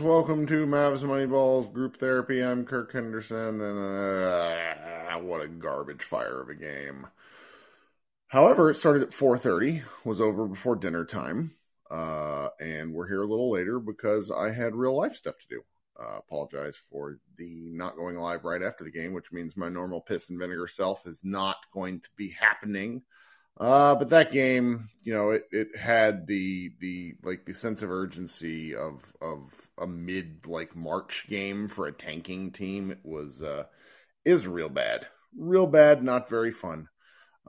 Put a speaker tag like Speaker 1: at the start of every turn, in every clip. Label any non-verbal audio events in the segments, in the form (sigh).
Speaker 1: Welcome to Mavs Moneyballs Group Therapy. I'm Kirk Henderson, and uh, what a garbage fire of a game. However, it started at 4:30, was over before dinner time, uh, and we're here a little later because I had real life stuff to do. Uh, apologize for the not going live right after the game, which means my normal piss and vinegar self is not going to be happening. Uh, but that game, you know, it, it had the the like the sense of urgency of of a mid like March game for a tanking team. It was uh is real bad, real bad, not very fun.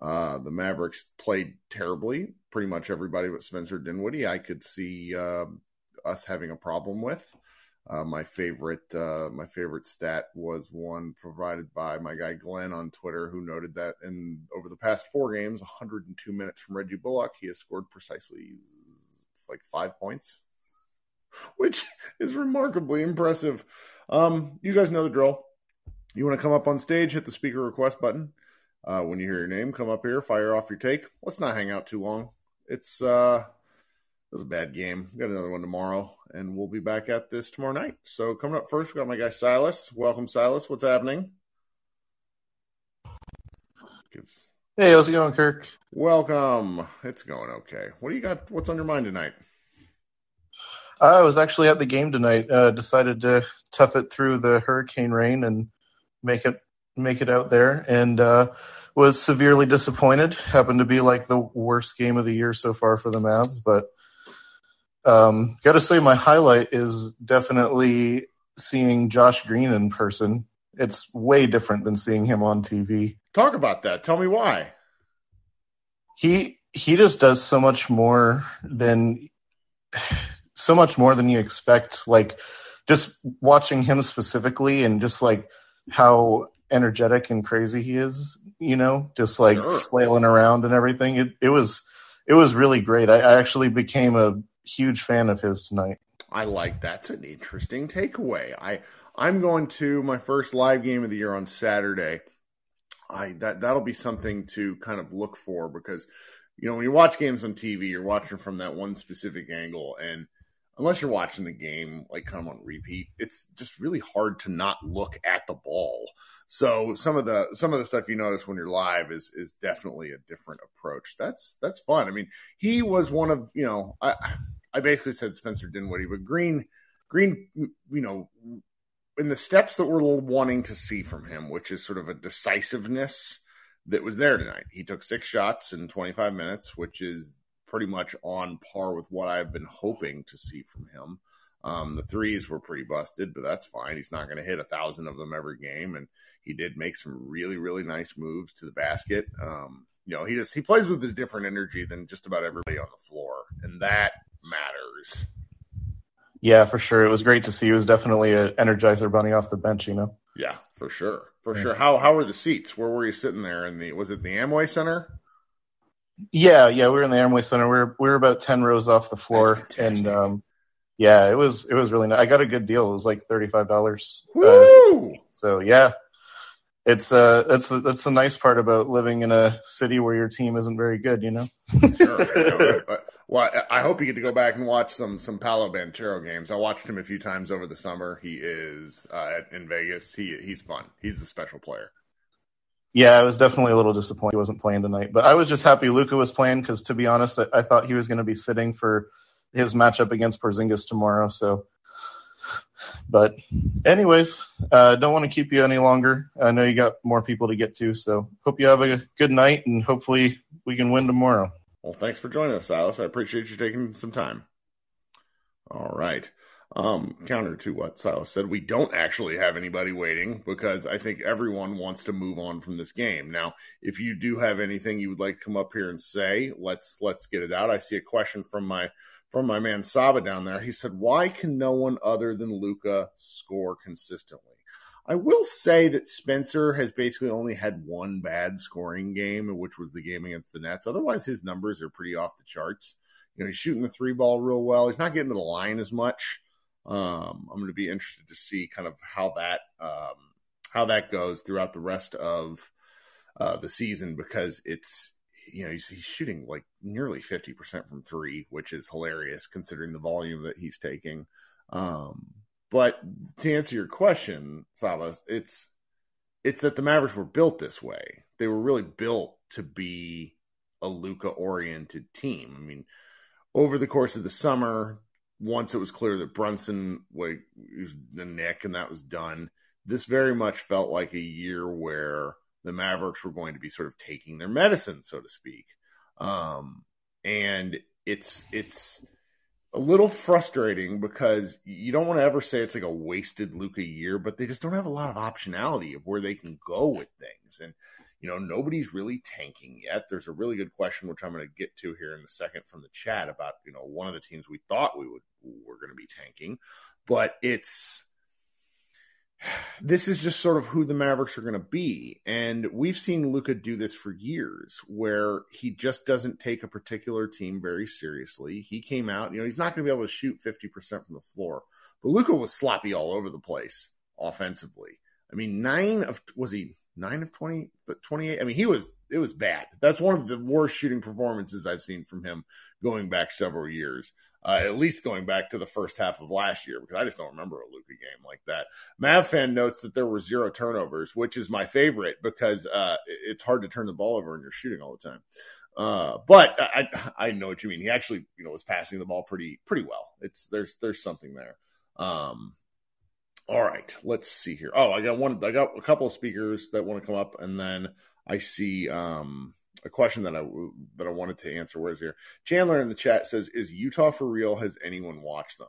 Speaker 1: Uh, the Mavericks played terribly. Pretty much everybody but Spencer Dinwiddie, I could see uh, us having a problem with. Uh, my favorite, uh, my favorite stat was one provided by my guy Glenn on Twitter, who noted that in over the past four games, 102 minutes from Reggie Bullock, he has scored precisely like five points, which is remarkably impressive. Um, you guys know the drill. You want to come up on stage, hit the speaker request button. Uh, when you hear your name, come up here, fire off your take. Let's not hang out too long. It's uh, was a bad game. We got another one tomorrow, and we'll be back at this tomorrow night. So coming up first, we got my guy Silas. Welcome, Silas. What's happening?
Speaker 2: Gives... Hey, how's it going, Kirk?
Speaker 1: Welcome. It's going okay. What do you got? What's on your mind tonight?
Speaker 2: I was actually at the game tonight. Uh, decided to tough it through the hurricane rain and make it make it out there, and uh, was severely disappointed. Happened to be like the worst game of the year so far for the Mavs, but um, Got to say, my highlight is definitely seeing Josh Green in person. It's way different than seeing him on TV.
Speaker 1: Talk about that. Tell me why.
Speaker 2: He he just does so much more than so much more than you expect. Like just watching him specifically, and just like how energetic and crazy he is. You know, just like sure. flailing around and everything. It it was it was really great. I, I actually became a huge fan of his tonight.
Speaker 1: I like that's an interesting takeaway. I I'm going to my first live game of the year on Saturday. I that that'll be something to kind of look for because you know when you watch games on TV, you're watching from that one specific angle, and unless you're watching the game like kind of on repeat, it's just really hard to not look at the ball. So some of the some of the stuff you notice when you're live is is definitely a different approach. That's that's fun. I mean, he was one of you know I I basically said Spencer Dinwiddie, but Green, Green, you know, in the steps that we're wanting to see from him, which is sort of a decisiveness that was there tonight. He took six shots in 25 minutes, which is pretty much on par with what I've been hoping to see from him. Um, the threes were pretty busted, but that's fine. He's not going to hit a thousand of them every game, and he did make some really, really nice moves to the basket. Um, you know, he just he plays with a different energy than just about everybody on the floor, and that matters.
Speaker 2: Yeah, for sure. It was great to see. He was definitely an energizer bunny off the bench, you know.
Speaker 1: Yeah, for sure, for yeah. sure. How how were the seats? Where were you sitting there? In the was it the Amway Center?
Speaker 2: Yeah, yeah, we were in the Amway Center. We were we were about ten rows off the floor, and um, yeah, it was it was really nice. I got a good deal. It was like thirty five dollars. Uh, so yeah, it's uh that's the, that's the nice part about living in a city where your team isn't very good, you know.
Speaker 1: sure. Well, I hope you get to go back and watch some some Paolo Banchero games. I watched him a few times over the summer. He is uh, in Vegas. He he's fun. He's a special player.
Speaker 2: Yeah, I was definitely a little disappointed he wasn't playing tonight, but I was just happy Luka was playing because, to be honest, I, I thought he was going to be sitting for his matchup against Porzingis tomorrow. So but, anyways, uh, don't want to keep you any longer. I know you got more people to get to, so hope you have a good night and hopefully we can win tomorrow.
Speaker 1: Well, thanks for joining us, Silas. I appreciate you taking some time. All right. Um, counter to what Silas said, we don't actually have anybody waiting because I think everyone wants to move on from this game. Now, if you do have anything you would like to come up here and say, let's let's get it out. I see a question from my from my man Saba down there. He said, "Why can no one other than Luka score consistently?" I will say that Spencer has basically only had one bad scoring game, which was the game against the Nets. Otherwise, his numbers are pretty off the charts. You know, he's shooting the three ball real well. He's not getting to the line as much. Um, I'm going to be interested to see kind of how that um, how that goes throughout the rest of uh, the season because it's you know, he's, he's shooting like nearly 50% from three, which is hilarious considering the volume that he's taking. Um, but to answer your question, Savas, it's it's that the Mavericks were built this way. They were really built to be a Luka oriented team. I mean, over the course of the summer, once it was clear that Brunson was the Knick and that was done, this very much felt like a year where the Mavericks were going to be sort of taking their medicine, so to speak. Um, and it's it's a little frustrating because you don't want to ever say it's like a wasted Luka year, but they just don't have a lot of optionality of where they can go with things. And you know, nobody's really tanking yet. There's a really good question, which I'm going to get to here in a second from the chat about, you know, one of the teams we thought we would were going to be tanking, but it's this is just sort of who the Mavericks are going to be. And we've seen Luka do this for years where he just doesn't take a particular team very seriously. He came out, you know, he's not going to be able to shoot 50% from the floor, but Luka was sloppy all over the place offensively. I mean, nine of, was he nine of 20, 28? I mean, he was, it was bad. That's one of the worst shooting performances I've seen from him going back several years uh, at least going back to the first half of last year, because I just don't remember a Luka game like that. Mav fan notes that there were zero turnovers, which is my favorite because uh, it's hard to turn the ball over when you're shooting all the time. Uh, but I, I know what you mean. He actually, you know, was passing the ball pretty, pretty well. It's there's, there's something there. Um, all right, let's see here. Oh, I got one. I got a couple of speakers that want to come up, and then I see um, a question that I that I wanted to answer. Where's here? Chandler in the chat says, "Is Utah for real? Has anyone watched them?"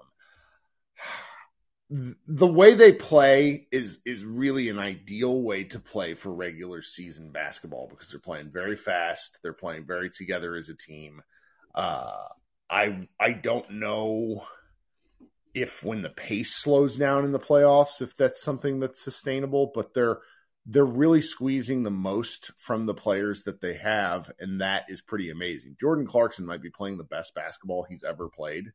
Speaker 1: (sighs) the way they play is is really an ideal way to play for regular season basketball because they're playing very fast. They're playing very together as a team. Uh, I I don't know if when the pace slows down in the playoffs, if that's something that's sustainable, but they're they're really squeezing the most from the players that they have, and that is pretty amazing. Jordan Clarkson might be playing the best basketball he's ever played.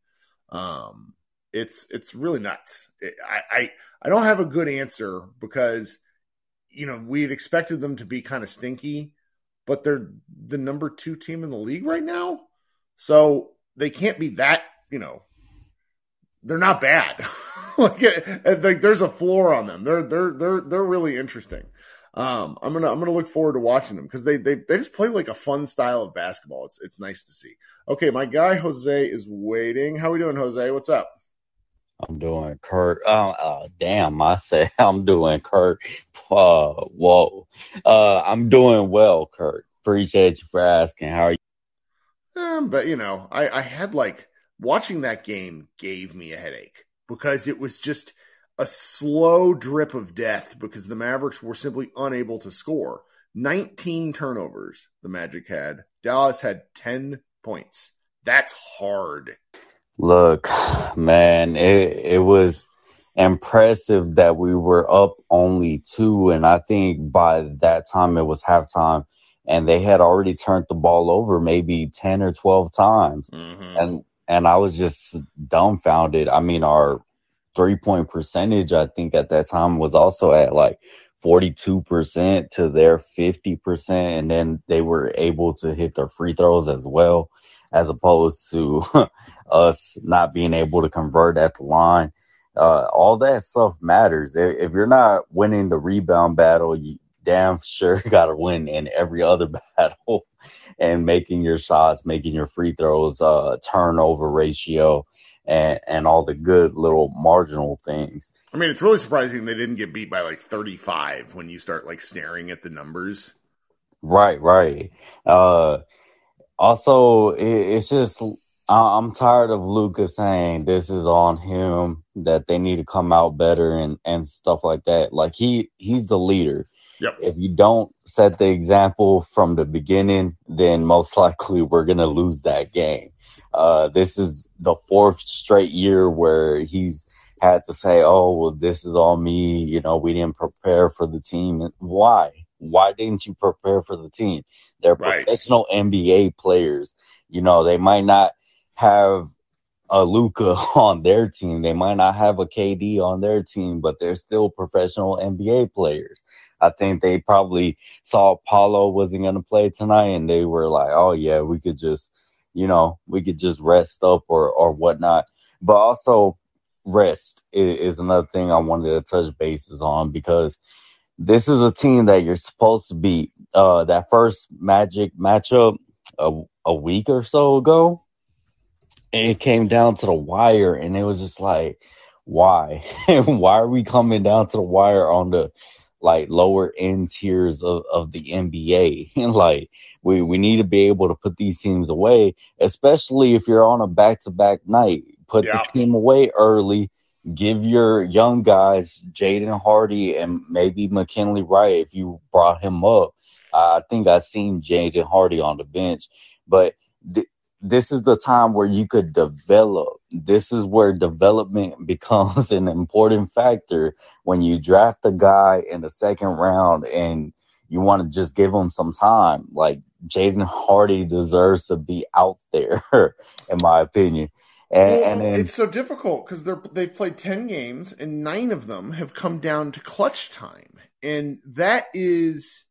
Speaker 1: Um, it's it's really nuts. It, I, I I don't have a good answer because you know we had expected them to be kind of stinky, but they're the number two team in the league right now, so they can't be that you know they're not bad. (laughs) like, like there's a floor on them. They're they're they're they're really interesting. Um, I'm gonna I'm gonna look forward to watching them because they they they just play like a fun style of basketball. It's it's nice to see. Okay, my guy Jose is waiting. How are we doing, Jose? What's up?
Speaker 3: I'm doing Kurt. Uh, damn, I say (laughs) I'm doing Kurt. Uh, whoa. Uh, I'm doing well, Kurt. Appreciate you for asking. How are you?
Speaker 1: Um, but you know, I I had like watching that game gave me a headache because it was just a slow drip of death because the Mavericks were simply unable to score. 19 turnovers the Magic had. Dallas had 10 points. That's hard.
Speaker 3: Look, man, it it was impressive that we were up only two, and I think by that time it was halftime, and they had already turned the ball over maybe ten or twelve times, mm-hmm. and and I was just dumbfounded. I mean, our three point percentage, I think at that time was also at like 42% to their 50%. And then they were able to hit their free throws as well, as opposed to (laughs) us not being able to convert at the line. Uh, all that stuff matters. If you're not winning the rebound battle, you damn sure (laughs) got to win in every other (laughs) battle and making your shots, making your free throws, uh, turnover ratio, and and all the good little marginal things.
Speaker 1: I mean, it's really surprising they didn't get beat by like 35 when you start like staring at the numbers.
Speaker 3: Right, right. Uh, also, it, it's just I'm tired of Luka's saying this is on him that they need to come out better and and stuff like that. Like he he's the leader.
Speaker 1: Yep.
Speaker 3: If you don't set the example from the beginning, then most likely we're going to lose that game. Uh, this is the fourth straight year where he's had to say, oh, well, this is all me. You know, we didn't prepare for the team. Why? Why didn't you prepare for the team? They're right. professional NBA players. You know, they might not have a Luka (laughs) on their team. They might not have a KD on their team, but they're still professional NBA players. I think they probably saw Paolo wasn't going to play tonight and they were like, oh, yeah, we could just, you know, we could just rest up or, or whatnot. But also, rest is, is another thing I wanted to touch bases on because this is a team that you're supposed to beat. Uh, that first Magic matchup a, a week or so ago, it came down to the wire, and it was just like, why? (laughs) why are we coming down to the wire on the like lower end tiers of, of the NBA? (laughs) and like, we, we need to be able to put these teams away, especially if you're on a back to back night. Put yeah. the team away early. Give your young guys, Jaden Hardy and maybe McKinley Wright, if you brought him up. I think I've seen Jaden Hardy on the bench, but th- this is the time where you could develop. This is where development (laughs) becomes an important factor when you draft a guy in the second round and you want to just give him some time. Like Jaden Hardy deserves to be out there, (laughs) in my opinion. And, well, and then,
Speaker 1: it's so difficult because they're they've played ten games and nine of them have come down to clutch time, and that is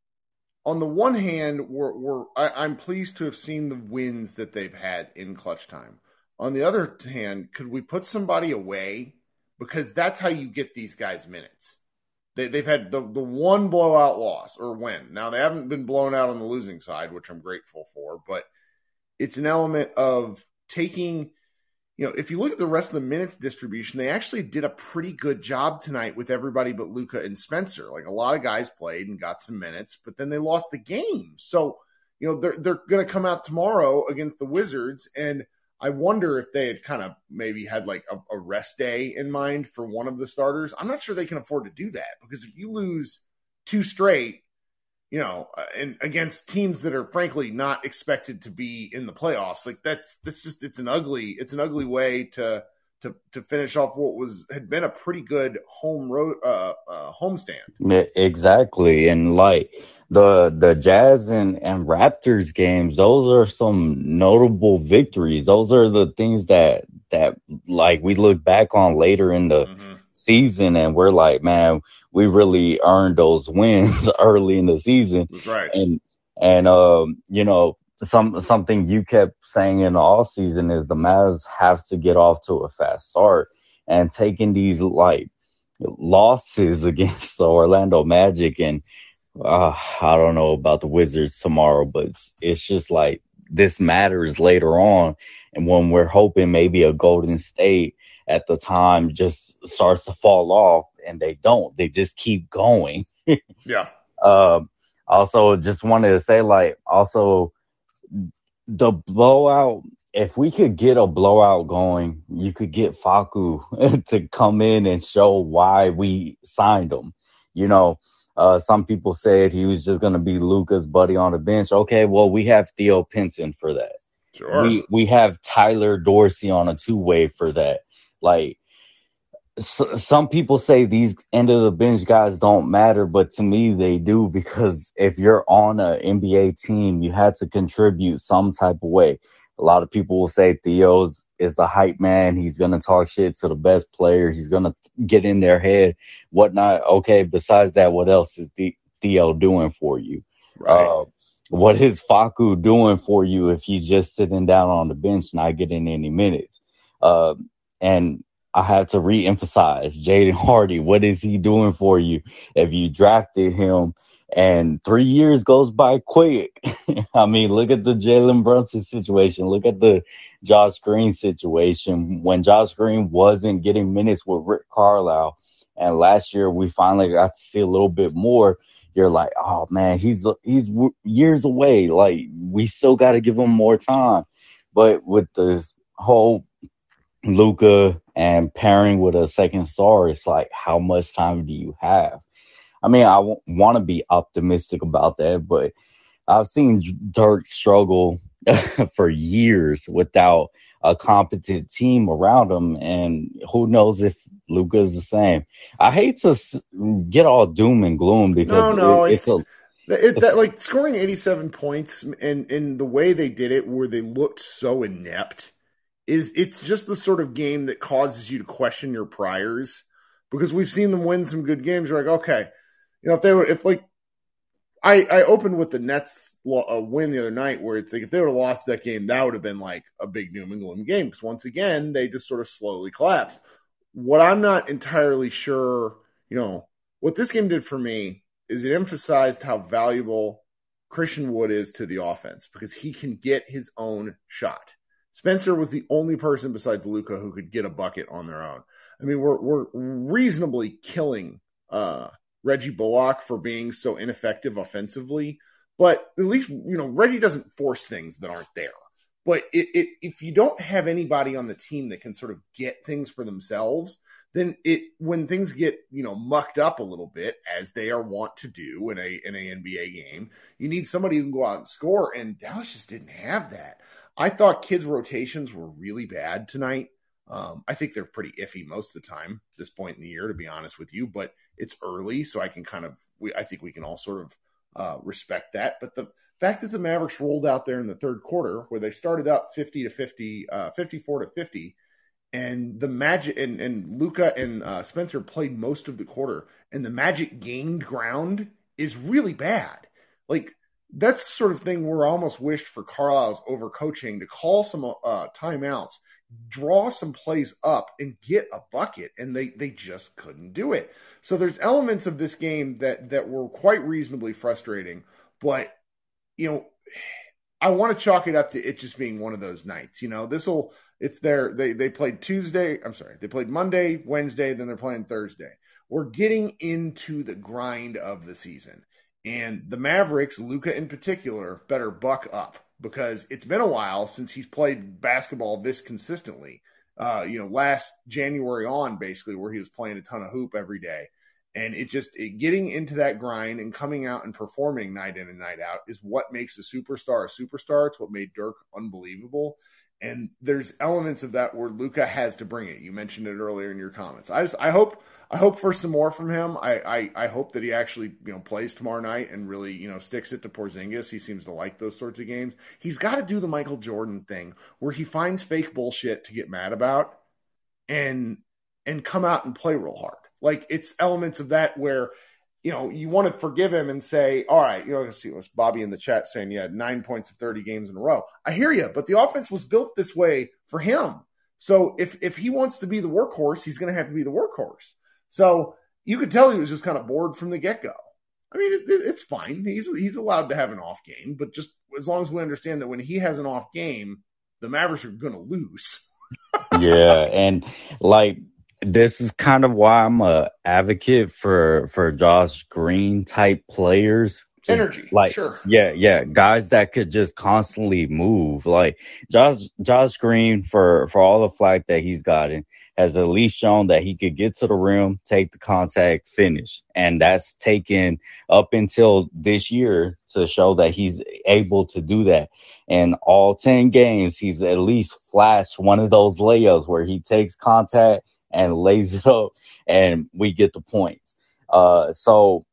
Speaker 1: on the one hand, we're, we're I, am pleased to have seen the wins that they've had in clutch time. On the other hand, could we put somebody away because that's how you get these guys minutes. They, have had the the one blowout loss or win. Now they haven't been blown out on the losing side, which I'm grateful for, but it's an element of taking you know, if you look at the rest of the minutes distribution, they actually did a pretty good job tonight with everybody but Luka and Spencer. Like a lot of guys played and got some minutes, but then they lost the game. So, you know, they're they're going to come out tomorrow against the Wizards, and I wonder if they had kind of maybe had like a, a rest day in mind for one of the starters. I'm not sure they can afford to do that because if you lose two straight, you know, uh, and against teams that are frankly not expected to be in the playoffs. Like that's that's just it's an ugly it's an ugly way to to to finish off what was had been a pretty good home road uh, uh homestand.
Speaker 3: Exactly, and like the the Jazz and and Raptors games, those are some notable victories. Those are the things that that like we look back on later in the mm-hmm. season, and we're like, man we really earned those (laughs) wins early in the season.
Speaker 1: That's right.
Speaker 3: And and um, you know, some something you kept saying in the off season is the Mavs have to get off to a fast start and taking these like losses (laughs) against the Orlando Magic and uh, I don't know about the Wizards tomorrow, but it's, it's just like this matters later on. And when we're hoping maybe a Golden State at the time just starts to fall off and they don't. They just keep going. (laughs)
Speaker 1: yeah.
Speaker 3: Um, also, just wanted to say, like, also the blowout. If we could get a blowout going, you could get Facu (laughs) to come in and show why we signed him. You know, uh, some people said he was just going to be Luka's buddy on the bench. Okay, well, we have Theo Pinson for that.
Speaker 1: Sure.
Speaker 3: We we have Tyler Dorsey on a two way for that. Like some people say these end of the bench guys don't matter, but to me they do (laughs) because if you're on an NBA team, you had to contribute some type of way. A lot of people will say Theo's is the hype man. He's gonna talk shit to the best players. He's gonna get in their head, whatnot. Okay, besides that, what else is Theo doing for you?
Speaker 1: Right. Uh,
Speaker 3: what is Facu doing for you if he's just sitting down on the bench, not getting any minutes? Uh, and I have to re-emphasize Jaden Hardy. What is he doing for you? If you drafted him and three years goes by quick. (laughs) I mean, look at the Jalen Brunson situation. Look at the Josh Green situation. When Josh Green wasn't getting minutes with Rick Carlisle, and last year we finally got to see a little bit more. You're like, oh man, he's he's years away. Like we still got to give him more time. But with this whole Luka and pairing with a second star, it's like, how much time do you have? I mean, I w- want to be optimistic about that, but I've seen Dirk struggle (laughs) for years without a competent team around him, and who knows if Luka is the same. I hate to get all doom and gloom because no, no, it, it's, it's
Speaker 1: a it, that, like scoring 87 points and in the way they did it where they looked so inept is it's just the sort of game that causes you to question your priors because we've seen them win some good games. You're like, okay, you know, if they were, if like, I I opened with the Nets uh, win the other night where it's like if they would have lost that game, that would have been like a big New England game because once again they just sort of slowly collapsed. what I'm not entirely sure, you know, what this game did for me is it emphasized how valuable Christian Wood is to the offense because he can get his own shot. Spencer was the only person besides Luka who could get a bucket on their own. I mean, we're we're reasonably killing uh, Reggie Bullock for being so ineffective offensively, but at least you know Reggie doesn't force things that aren't there. But it, it, if you don't have anybody on the team that can sort of get things for themselves, then it when things get you know mucked up a little bit as they are wont to do in a in a NBA game, you need somebody who can go out and score. And Dallas just didn't have that. I thought Kidd's rotations were really bad tonight. Um, I think they're pretty iffy most of the time this point in the year, to be honest with you. But it's early, so I can kind of we, I think we can all sort of uh, respect that. But the fact that the Mavericks rolled out there in the third quarter, where they started up fifty to 50, uh, 54 to fifty and the Magic and, and Luka and uh, Spencer played most of the quarter, and the Magic gained ground is really bad. Like that's the sort of thing we're almost wished for Carlisle's overcoaching to call some uh, timeouts, draw some plays up, and get a bucket, and they they just couldn't do it. So there's elements of this game that that were quite reasonably frustrating, but you know. (sighs) I want to chalk it up to it just being one of those nights. You know, this will it's their they they played Tuesday. I'm sorry, they played Monday, Wednesday, then they're playing Thursday. We're getting into the grind of the season, and the Mavericks, Luka in particular, better buck up because it's been a while since he's played basketball this consistently. Uh, you know, last January on, basically, where he was playing a ton of hoop every day. And it just it, getting into that grind and coming out and performing night in and night out is what makes a superstar a superstar. It's what made Dirk unbelievable and there's elements of that where Luka has to bring it. You mentioned it earlier in your comments. I just I hope I hope for some more from him. I I, I hope that he actually you know plays tomorrow night and really you know sticks it to Porzingis. He seems to like those sorts of games. He's got to do the Michael Jordan thing where he finds fake bullshit to get mad about and and come out and play real hard. Like it's elements of that where you know, you want to forgive him and say, all right, you know, let's see, what's Bobby in the chat saying, yeah, nine points of 30 games in a row. I hear you, but the offense was built this way for him. So if if he wants to be the workhorse, he's going to have to be the workhorse. So you could tell he was just kind of bored from the get go. I mean, it, it, it's fine. He's he's allowed to have an off game, but just as long as we understand that when he has an off game, the Mavericks are going to lose. (laughs)
Speaker 3: yeah, and like this is kind of why I'm a advocate for for Josh Green type players.
Speaker 1: Energy,
Speaker 3: like
Speaker 1: sure,
Speaker 3: yeah, yeah, guys that could just constantly move. Like Josh Josh Green, for for all the flack that he's gotten, has at least shown that he could get to the rim, take the contact, finish, and that's taken up until this year to show that he's able to do that. In all ten games, he's at least flashed one of those layups where he takes contact and lays it up and we get the points. Uh, so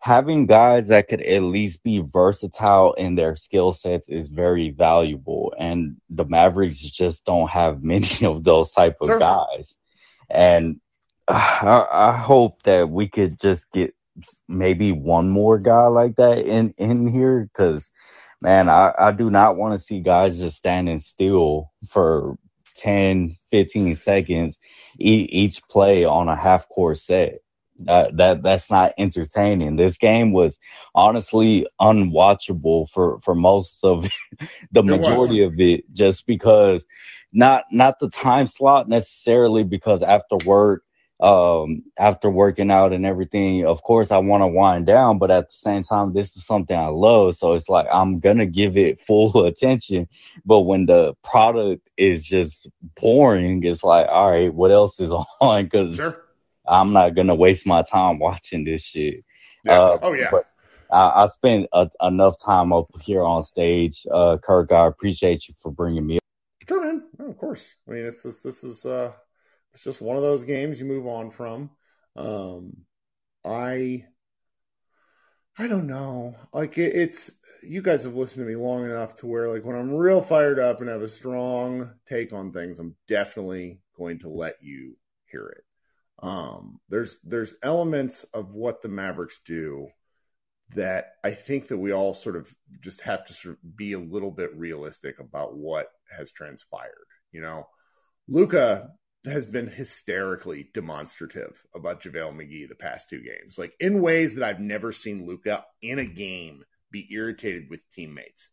Speaker 3: having guys that could at least be versatile in their skill sets is very valuable. And the Mavericks just don't have (laughs) many of those type of sure. guys. And I, I hope that we could just get maybe one more guy like that in, in here. Cause man, I, I do not want to see guys just standing still for 10, 15 seconds each play on a half court set. Uh, that that's not entertaining. This game was honestly unwatchable for for most of (laughs) the majority of it, just because not not the time slot necessarily because after work um, after working out and everything, of course I want to wind down, but at the same time, this is something I love. So it's like, I'm going to give it full (laughs) attention. But when the product is just boring, it's like, all right, what else is (laughs) on? Cause sure. I'm not going to waste my time watching this shit.
Speaker 1: Yeah. Uh, oh yeah.
Speaker 3: But I, I spent a, enough time up here on stage. Uh, Kirk, I appreciate you for bringing me.
Speaker 1: Sure, man. Oh, of course. I mean, it's this, this is, uh, it's just one of those games you move on from. Um, I I don't know. Like it, it's you guys have listened to me long enough to where like when I'm real fired up and have a strong take on things, I'm definitely going to let you hear it. Um, there's there's elements of what the Mavericks do that I think that we all sort of just have to sort of be a little bit realistic about what has transpired. You know, Luka has been hysterically demonstrative about JaVale McGee the past two games, like in ways that I've never seen Luka in a game be irritated with teammates.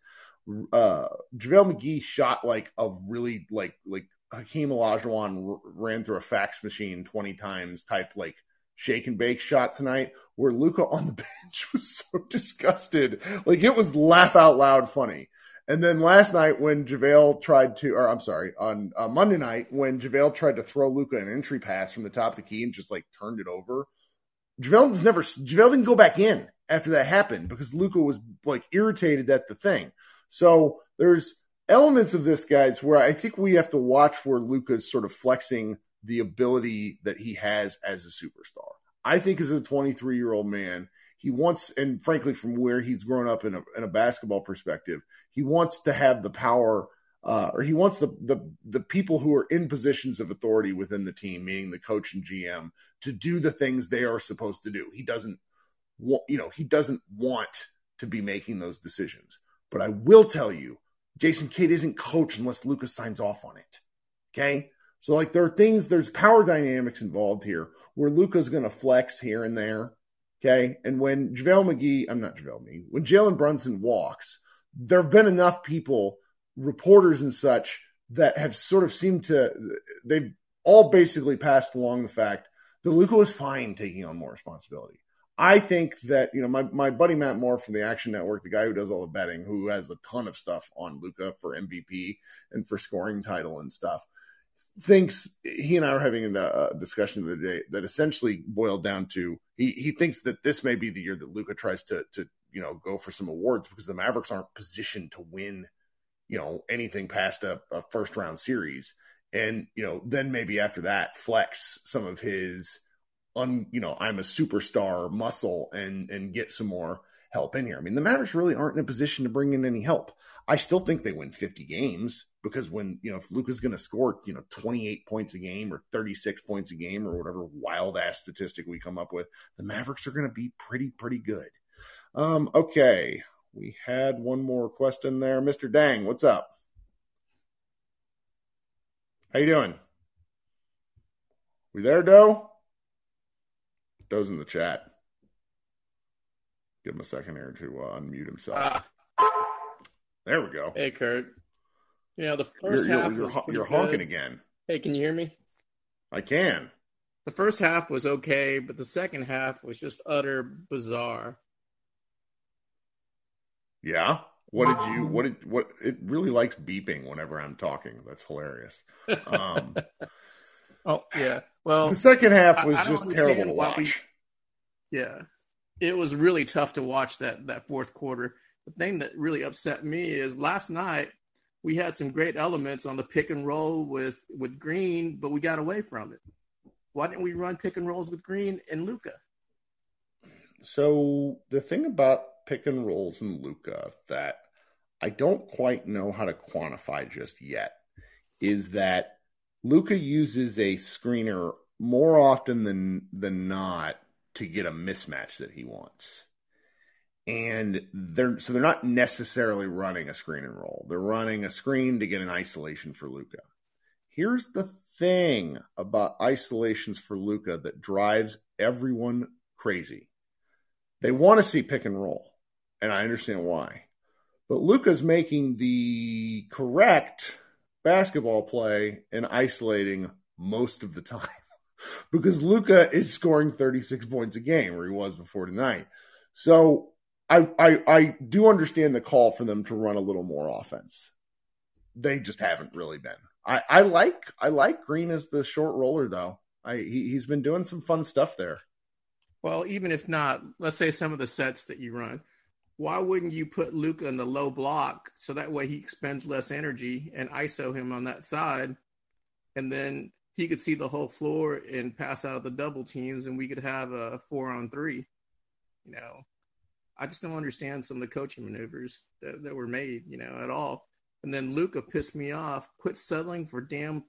Speaker 1: Uh, JaVale McGee shot like a really like like Hakeem Olajuwon r- ran through a fax machine 20 times type like shake and bake shot tonight where Luka on the (laughs) bench was so disgusted. Like it was laugh out loud funny. And then last night when JaVale tried to, or I'm sorry, on uh, Monday night when JaVale tried to throw Luka an entry pass from the top of the key and just like turned it over, JaVale was never, JaVale didn't go back in after that happened because Luka was like irritated at the thing. So there's elements of this, guys, where I think we have to watch where Luka's sort of flexing the ability that he has as a superstar. I think as a 23 year old man, he wants, and frankly, from where he's grown up in a, in a basketball perspective, he wants to have the power, uh, or he wants the, the the people who are in positions of authority within the team, meaning the coach and GM, to do the things they are supposed to do. He doesn't, want, you know, he doesn't want to be making those decisions. But I will tell you, Jason Kidd isn't coach unless Luka's signs off on it. Okay. So like there are things, there's power dynamics involved here where Luka's going to flex here and there. Okay. And when JaVale McGee, I'm not JaVale McGee, when Jalen Brunson walks, there have been enough people, reporters and such, that have sort of seemed to, they've all basically passed along the fact that Luka was fine taking on more responsibility. I think that, you know, my, my buddy Matt Moore from the Action Network, the guy who does all the betting, who has a ton of stuff on Luka for MVP and for scoring title and stuff, thinks he and I were having a, discussion the other day that essentially boiled down to he he thinks that this may be the year that Luka tries to to you know go for some awards because the Mavericks aren't positioned to win you know anything past a, a first round series and you know then maybe after that flex some of his un you know I'm a superstar muscle and and get some more help in here. I mean the Mavericks really aren't in a position to bring in any help. I still think they win 50 games because when, you know, if Luka's going to score, you know, 28 points a game or 36 points a game or whatever wild ass statistic we come up with, the Mavericks are going to be pretty, pretty good. Um, okay. We had one more question there. Mr. Dang, what's up? How you doing? We there, Doe? Doe's in the chat. Give him a second here to uh, unmute himself. Uh, there we go.
Speaker 4: Hey, Kurt. You know, the 1st
Speaker 1: you're,
Speaker 4: half
Speaker 1: you're,
Speaker 4: was
Speaker 1: you're honking again.
Speaker 4: Hey, can you hear me?
Speaker 1: I can.
Speaker 4: The first half was okay, but the second half was just utter bizarre.
Speaker 1: Yeah. What did you? What did? What? It really likes beeping whenever I'm talking. That's hilarious. Um, (laughs)
Speaker 4: oh yeah. Well,
Speaker 1: the second half was just terrible to watch.
Speaker 4: We, yeah, it was really tough to watch that that fourth quarter the thing that really upset me is last night we had some great elements on the pick and roll with with Green, but we got away from it. Why didn't we run pick and rolls with Green and Luka?
Speaker 1: So the thing about pick and rolls and Luka that I don't quite know how to quantify just yet is that Luka uses a screener more often than than not to get a mismatch that he wants and they're so they're not necessarily running a screen and roll. They're running a screen to get an isolation for Luka. Here's the thing about isolations for Luka that drives everyone crazy. They want to see pick and roll, and I understand why. But Luka's making the correct basketball play and isolating most of the time (laughs) because Luka is scoring 36 points a game where he was before tonight. So I, I I do understand the call for them to run a little more offense. They just haven't really been. I, I like I like Green as the short roller though. I he, he's been doing some fun stuff there.
Speaker 4: Well, even if not, let's say some of the sets that you run, why wouldn't you put Luka in the low block so that way he expends less energy and ISO him on that side, and then he could see the whole floor and pass out of the double teams, and we could have a four on three. You know, I just don't understand some of the coaching maneuvers that, that were made, you know, at all. And then Luka pissed me off. Quit settling for damn,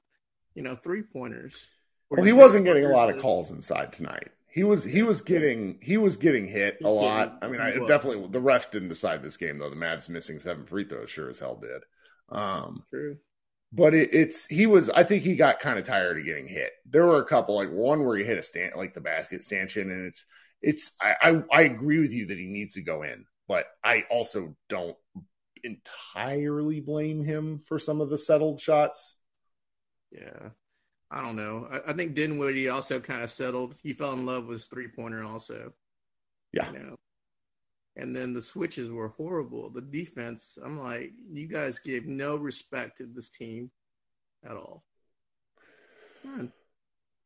Speaker 4: you know, three pointers.
Speaker 1: Well, he wasn't getting a lot of calls inside tonight. He was he was getting he was getting hit a lot. I mean, I definitely the refs didn't decide this game though. The Mavs missing seven free throws sure as hell did. Um,
Speaker 4: true.
Speaker 1: but it, it's he was. I think he got kind of tired of getting hit. There were a couple, like one where he hit a stand, like the basket stanchion, and it's it's. I, I I agree with you that he needs to go in, but I also don't entirely blame him for some of the settled shots.
Speaker 4: Yeah. I don't know. I, I think Dinwiddie also kind of settled. He fell in love with his three pointer also.
Speaker 1: Yeah.
Speaker 4: You know. And then the switches were horrible. The defense, I'm like, you guys gave no respect to this team at all.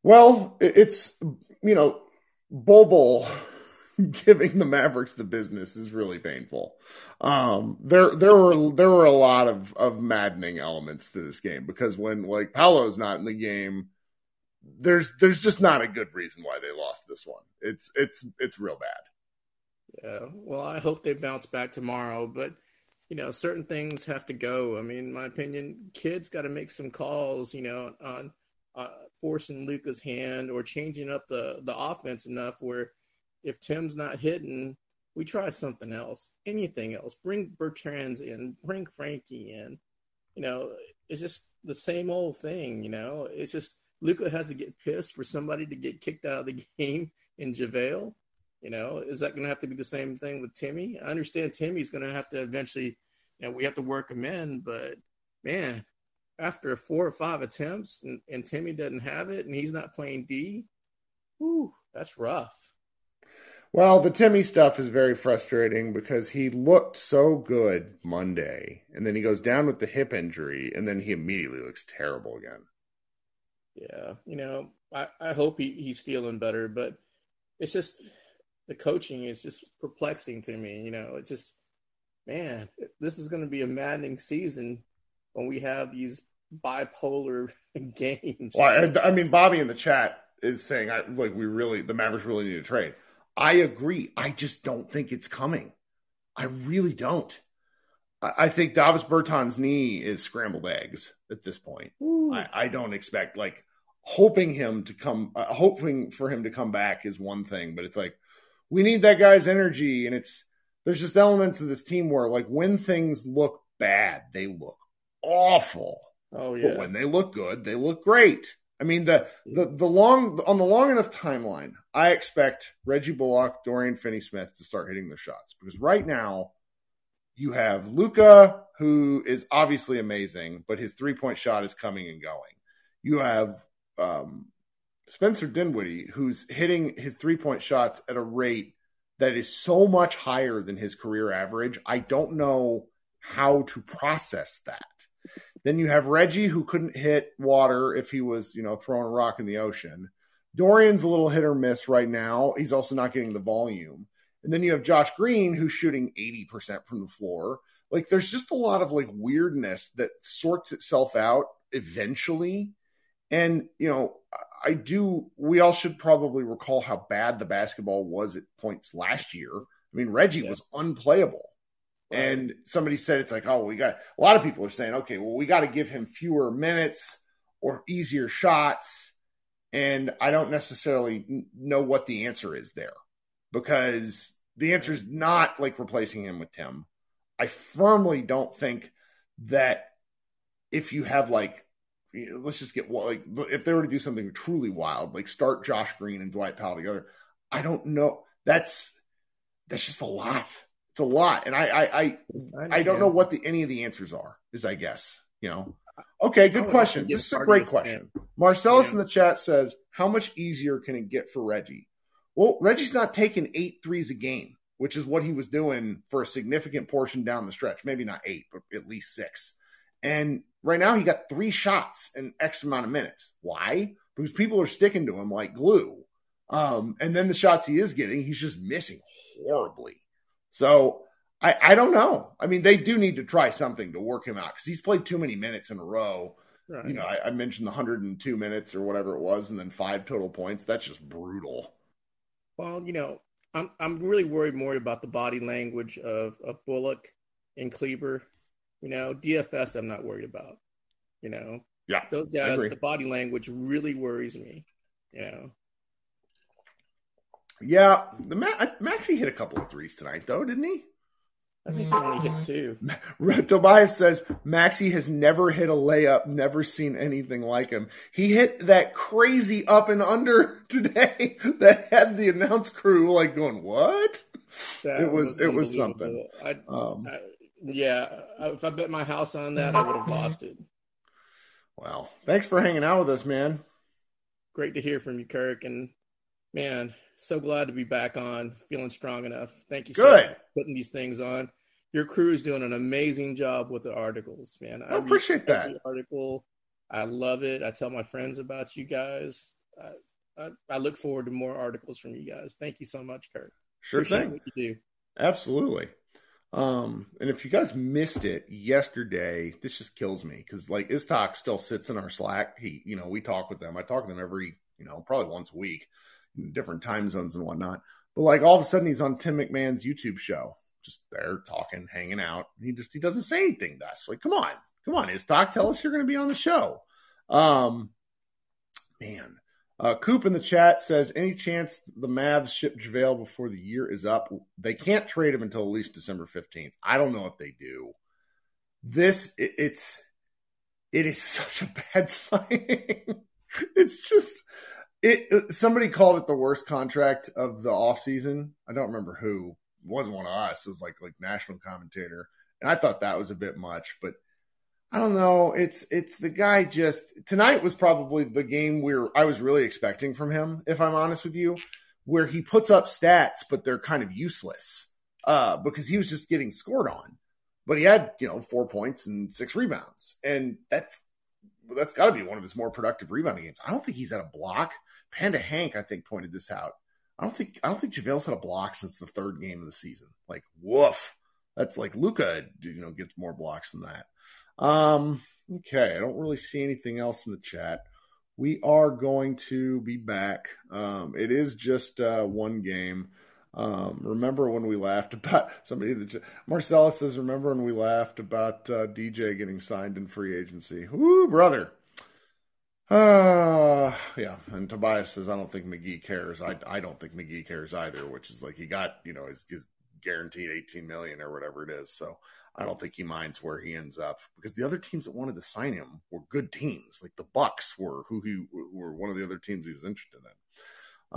Speaker 1: Well, it's you know, Bol (laughs) giving the Mavericks the business is really painful. Um, there there were there were a lot of of maddening elements to this game because when like Paolo's not in the game, there's there's just not a good reason why they lost this one. It's it's it's real bad.
Speaker 4: Yeah. Well, I hope they bounce back tomorrow, but you know, certain things have to go. I mean, my opinion, Kidd's got to make some calls, you know, on uh, forcing Luka's hand or changing up the the offense enough where if Tim's not hitting, we try something else, anything else. Bring Bertans in, bring Frankie in. You know, it's just the same old thing. You know, it's just Luka has to get pissed for somebody to get kicked out of the (laughs) game in JaVale. You know, is that going to have to be the same thing with Timmy? I understand Timmy's going to have to eventually, you know, we have to work him in, but man, after four or five attempts and, and Timmy doesn't have it and he's not playing D, whew, that's rough.
Speaker 1: Well, the Timmy stuff is very frustrating because he looked so good Monday, and then he goes down with the hip injury, and then he immediately looks terrible again.
Speaker 4: Yeah, you know, I, I hope he, he's feeling better, but it's just the coaching is just perplexing to me. You know, it's just, man, this is going to be a maddening season when we have these bipolar (laughs) games.
Speaker 1: Well, I, I mean, Bobby in the chat is saying, I, like, we really, the Mavericks really need to trade. I agree. I just don't think it's coming. I really don't. I, I think Davis Bertans' knee is scrambled eggs at this point. I, I, don't expect like hoping him to come, uh, hoping for him to come back is one thing, but it's like we need that guy's energy, and it's there's just elements of this team where like when things look bad, they look awful.
Speaker 4: Oh yeah.
Speaker 1: But when they look good, they look great. I mean the the the long on the long enough timeline, I expect Reggie Bullock, Dorian Finney-Smith to start hitting their shots because right now you have Luka, who is obviously amazing, but his three point shot is coming and going. You have um, Spencer Dinwiddie, who's hitting his three point shots at a rate that is so much higher than his career average. I don't know how to process that. Then you have Reggie, who couldn't hit water if he was, you know, throwing a rock in the ocean. Dorian's a little hit or miss right now. He's also not getting the volume. And then you have Josh Green, who's shooting 80% from the floor. Like, there's just a lot of like weirdness that sorts itself out eventually. And, you know, I do, we all should probably recall how bad the basketball was at points last year. I mean, Reggie yeah. was unplayable. And somebody said it's like, oh, we got a lot of people are saying, okay, well, we got to give him fewer minutes or easier shots. And I don't necessarily know what the answer is there because the answer is not like replacing him with Tim. I firmly don't think that if you have like, let's just get like, if they were to do something truly wild, like start Josh Green and Dwight Powell together, I don't know. That's that's just a lot it's a lot, and I I I, I don't know what the any of the answers are. Is I guess you know. Okay, good question. This is a great question. Marcellus yeah. in the chat says, "How much easier can it get for Reggie?" Well, Reggie's not taking eight threes a game, which is what he was doing for a significant portion down the stretch. Maybe not eight, but at least six. And right now, he got three shots in X amount of minutes. Why? Because people are sticking to him like glue. Um, and then the shots he is getting, he's just missing horribly. So I, I don't know. I mean, they do need to try something to work him out because he's played too many minutes in a row. Right. You know, I, I, mentioned the 102 minutes or whatever it was, and then five total points. That's just brutal.
Speaker 4: Well, you know, I'm I'm really worried more about the body language of, of Bullock and Kleber. You know, DFS I'm not worried about. You know,
Speaker 1: yeah,
Speaker 4: those guys, the body language really worries me. You know,
Speaker 1: yeah, the Ma- Maxi hit a couple of threes tonight, though, didn't he?
Speaker 4: I think he only hit two.
Speaker 1: Tobias says Maxi has never hit a layup, never seen anything like him. He hit that crazy up and under (laughs) today that had the announce crew like going, "What?"
Speaker 4: That
Speaker 1: it was it was something.
Speaker 4: I,
Speaker 1: Um,
Speaker 4: I, yeah, if I bet my house on that, I would have lost it.
Speaker 1: well, thanks for hanging out with us, man.
Speaker 4: Great to hear from you, Kirk. And man, so glad to be back on, feeling strong enough. Thank you so much
Speaker 1: Good.
Speaker 4: for putting these things on. Your crew is doing an amazing job with the articles, man.
Speaker 1: I
Speaker 4: read
Speaker 1: appreciate that.
Speaker 4: Article, I love it. I tell my friends about you guys. I, I, I look forward to more articles from you guys. Thank you so much, Kurt.
Speaker 1: Sure
Speaker 4: Appreciate
Speaker 1: thing.
Speaker 4: what you do.
Speaker 1: Absolutely. Um, and if you guys missed it yesterday, this just kills me because like Iztok still sits in our Slack. He, you know, we talk with them. I talk to them every, you know, probably once a week, different time zones and whatnot. But like all of a sudden, he's on Tim McMahon's YouTube show, just there talking, hanging out. He just he doesn't say anything to us. Like, come on, come on, Iztok, tell us you're going to be on the show. Um, man, uh, Coop in the chat says, any chance the Mavs ship JaVale before the year is up? They can't trade him until at least December 15th. I don't know if they do. This, it, it's, it is such a bad (laughs) sign. it's just, it, somebody called it the worst contract of the offseason. I don't remember who. It wasn't one of us. It was like, like national commentator. And I thought that was a bit much, but I don't know. It's it's the guy just tonight was probably the game where I was really expecting from him, if I'm honest with you, where he puts up stats, but they're kind of useless. Uh, because he was just getting scored on. But he had, you know, four points and six rebounds. And that's that's gotta be one of his more productive rebounding games. I don't think he's had a block. Panda Hank, I think, pointed this out. I don't think I don't think JaVale's had a block since the third game of the season. Like, woof. That's like Luka, you know, gets more blocks than that. Um, okay, I don't really see anything else in the chat. We are going to be back. Um, it is just uh, one game. Um, remember when we laughed about (laughs) somebody that Marcella says, remember when we laughed about uh, DJ getting signed in free agency? Woo, brother. Uh, yeah. And Tobias says, I don't think McGee cares. I, I don't think McGee cares either, which is like he got, you know, his, his guaranteed 18 million or whatever it is. So I don't think he minds where he ends up because the other teams that wanted to sign him were good teams. Like the Bucks were who he were one of the other teams he was interested in.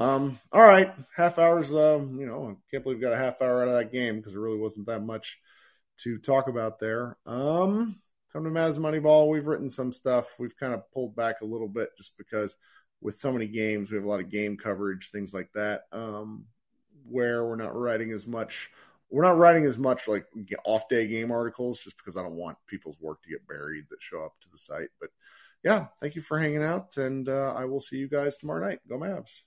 Speaker 1: Um, all right, half hours. Uh, you know, I can't believe we got a half hour out of that game because there really wasn't that much to talk about there. Um, come to Mavs Moneyball. We've written some stuff. We've kind of pulled back a little bit just because with so many games, we have a lot of game coverage, things like that. Um, where we're not writing as much we're not writing as much like off day game articles just because I don't want people's work to get buried that show up to the site. But yeah, thank you for hanging out, and uh, I will see you guys tomorrow night. Go Mavs.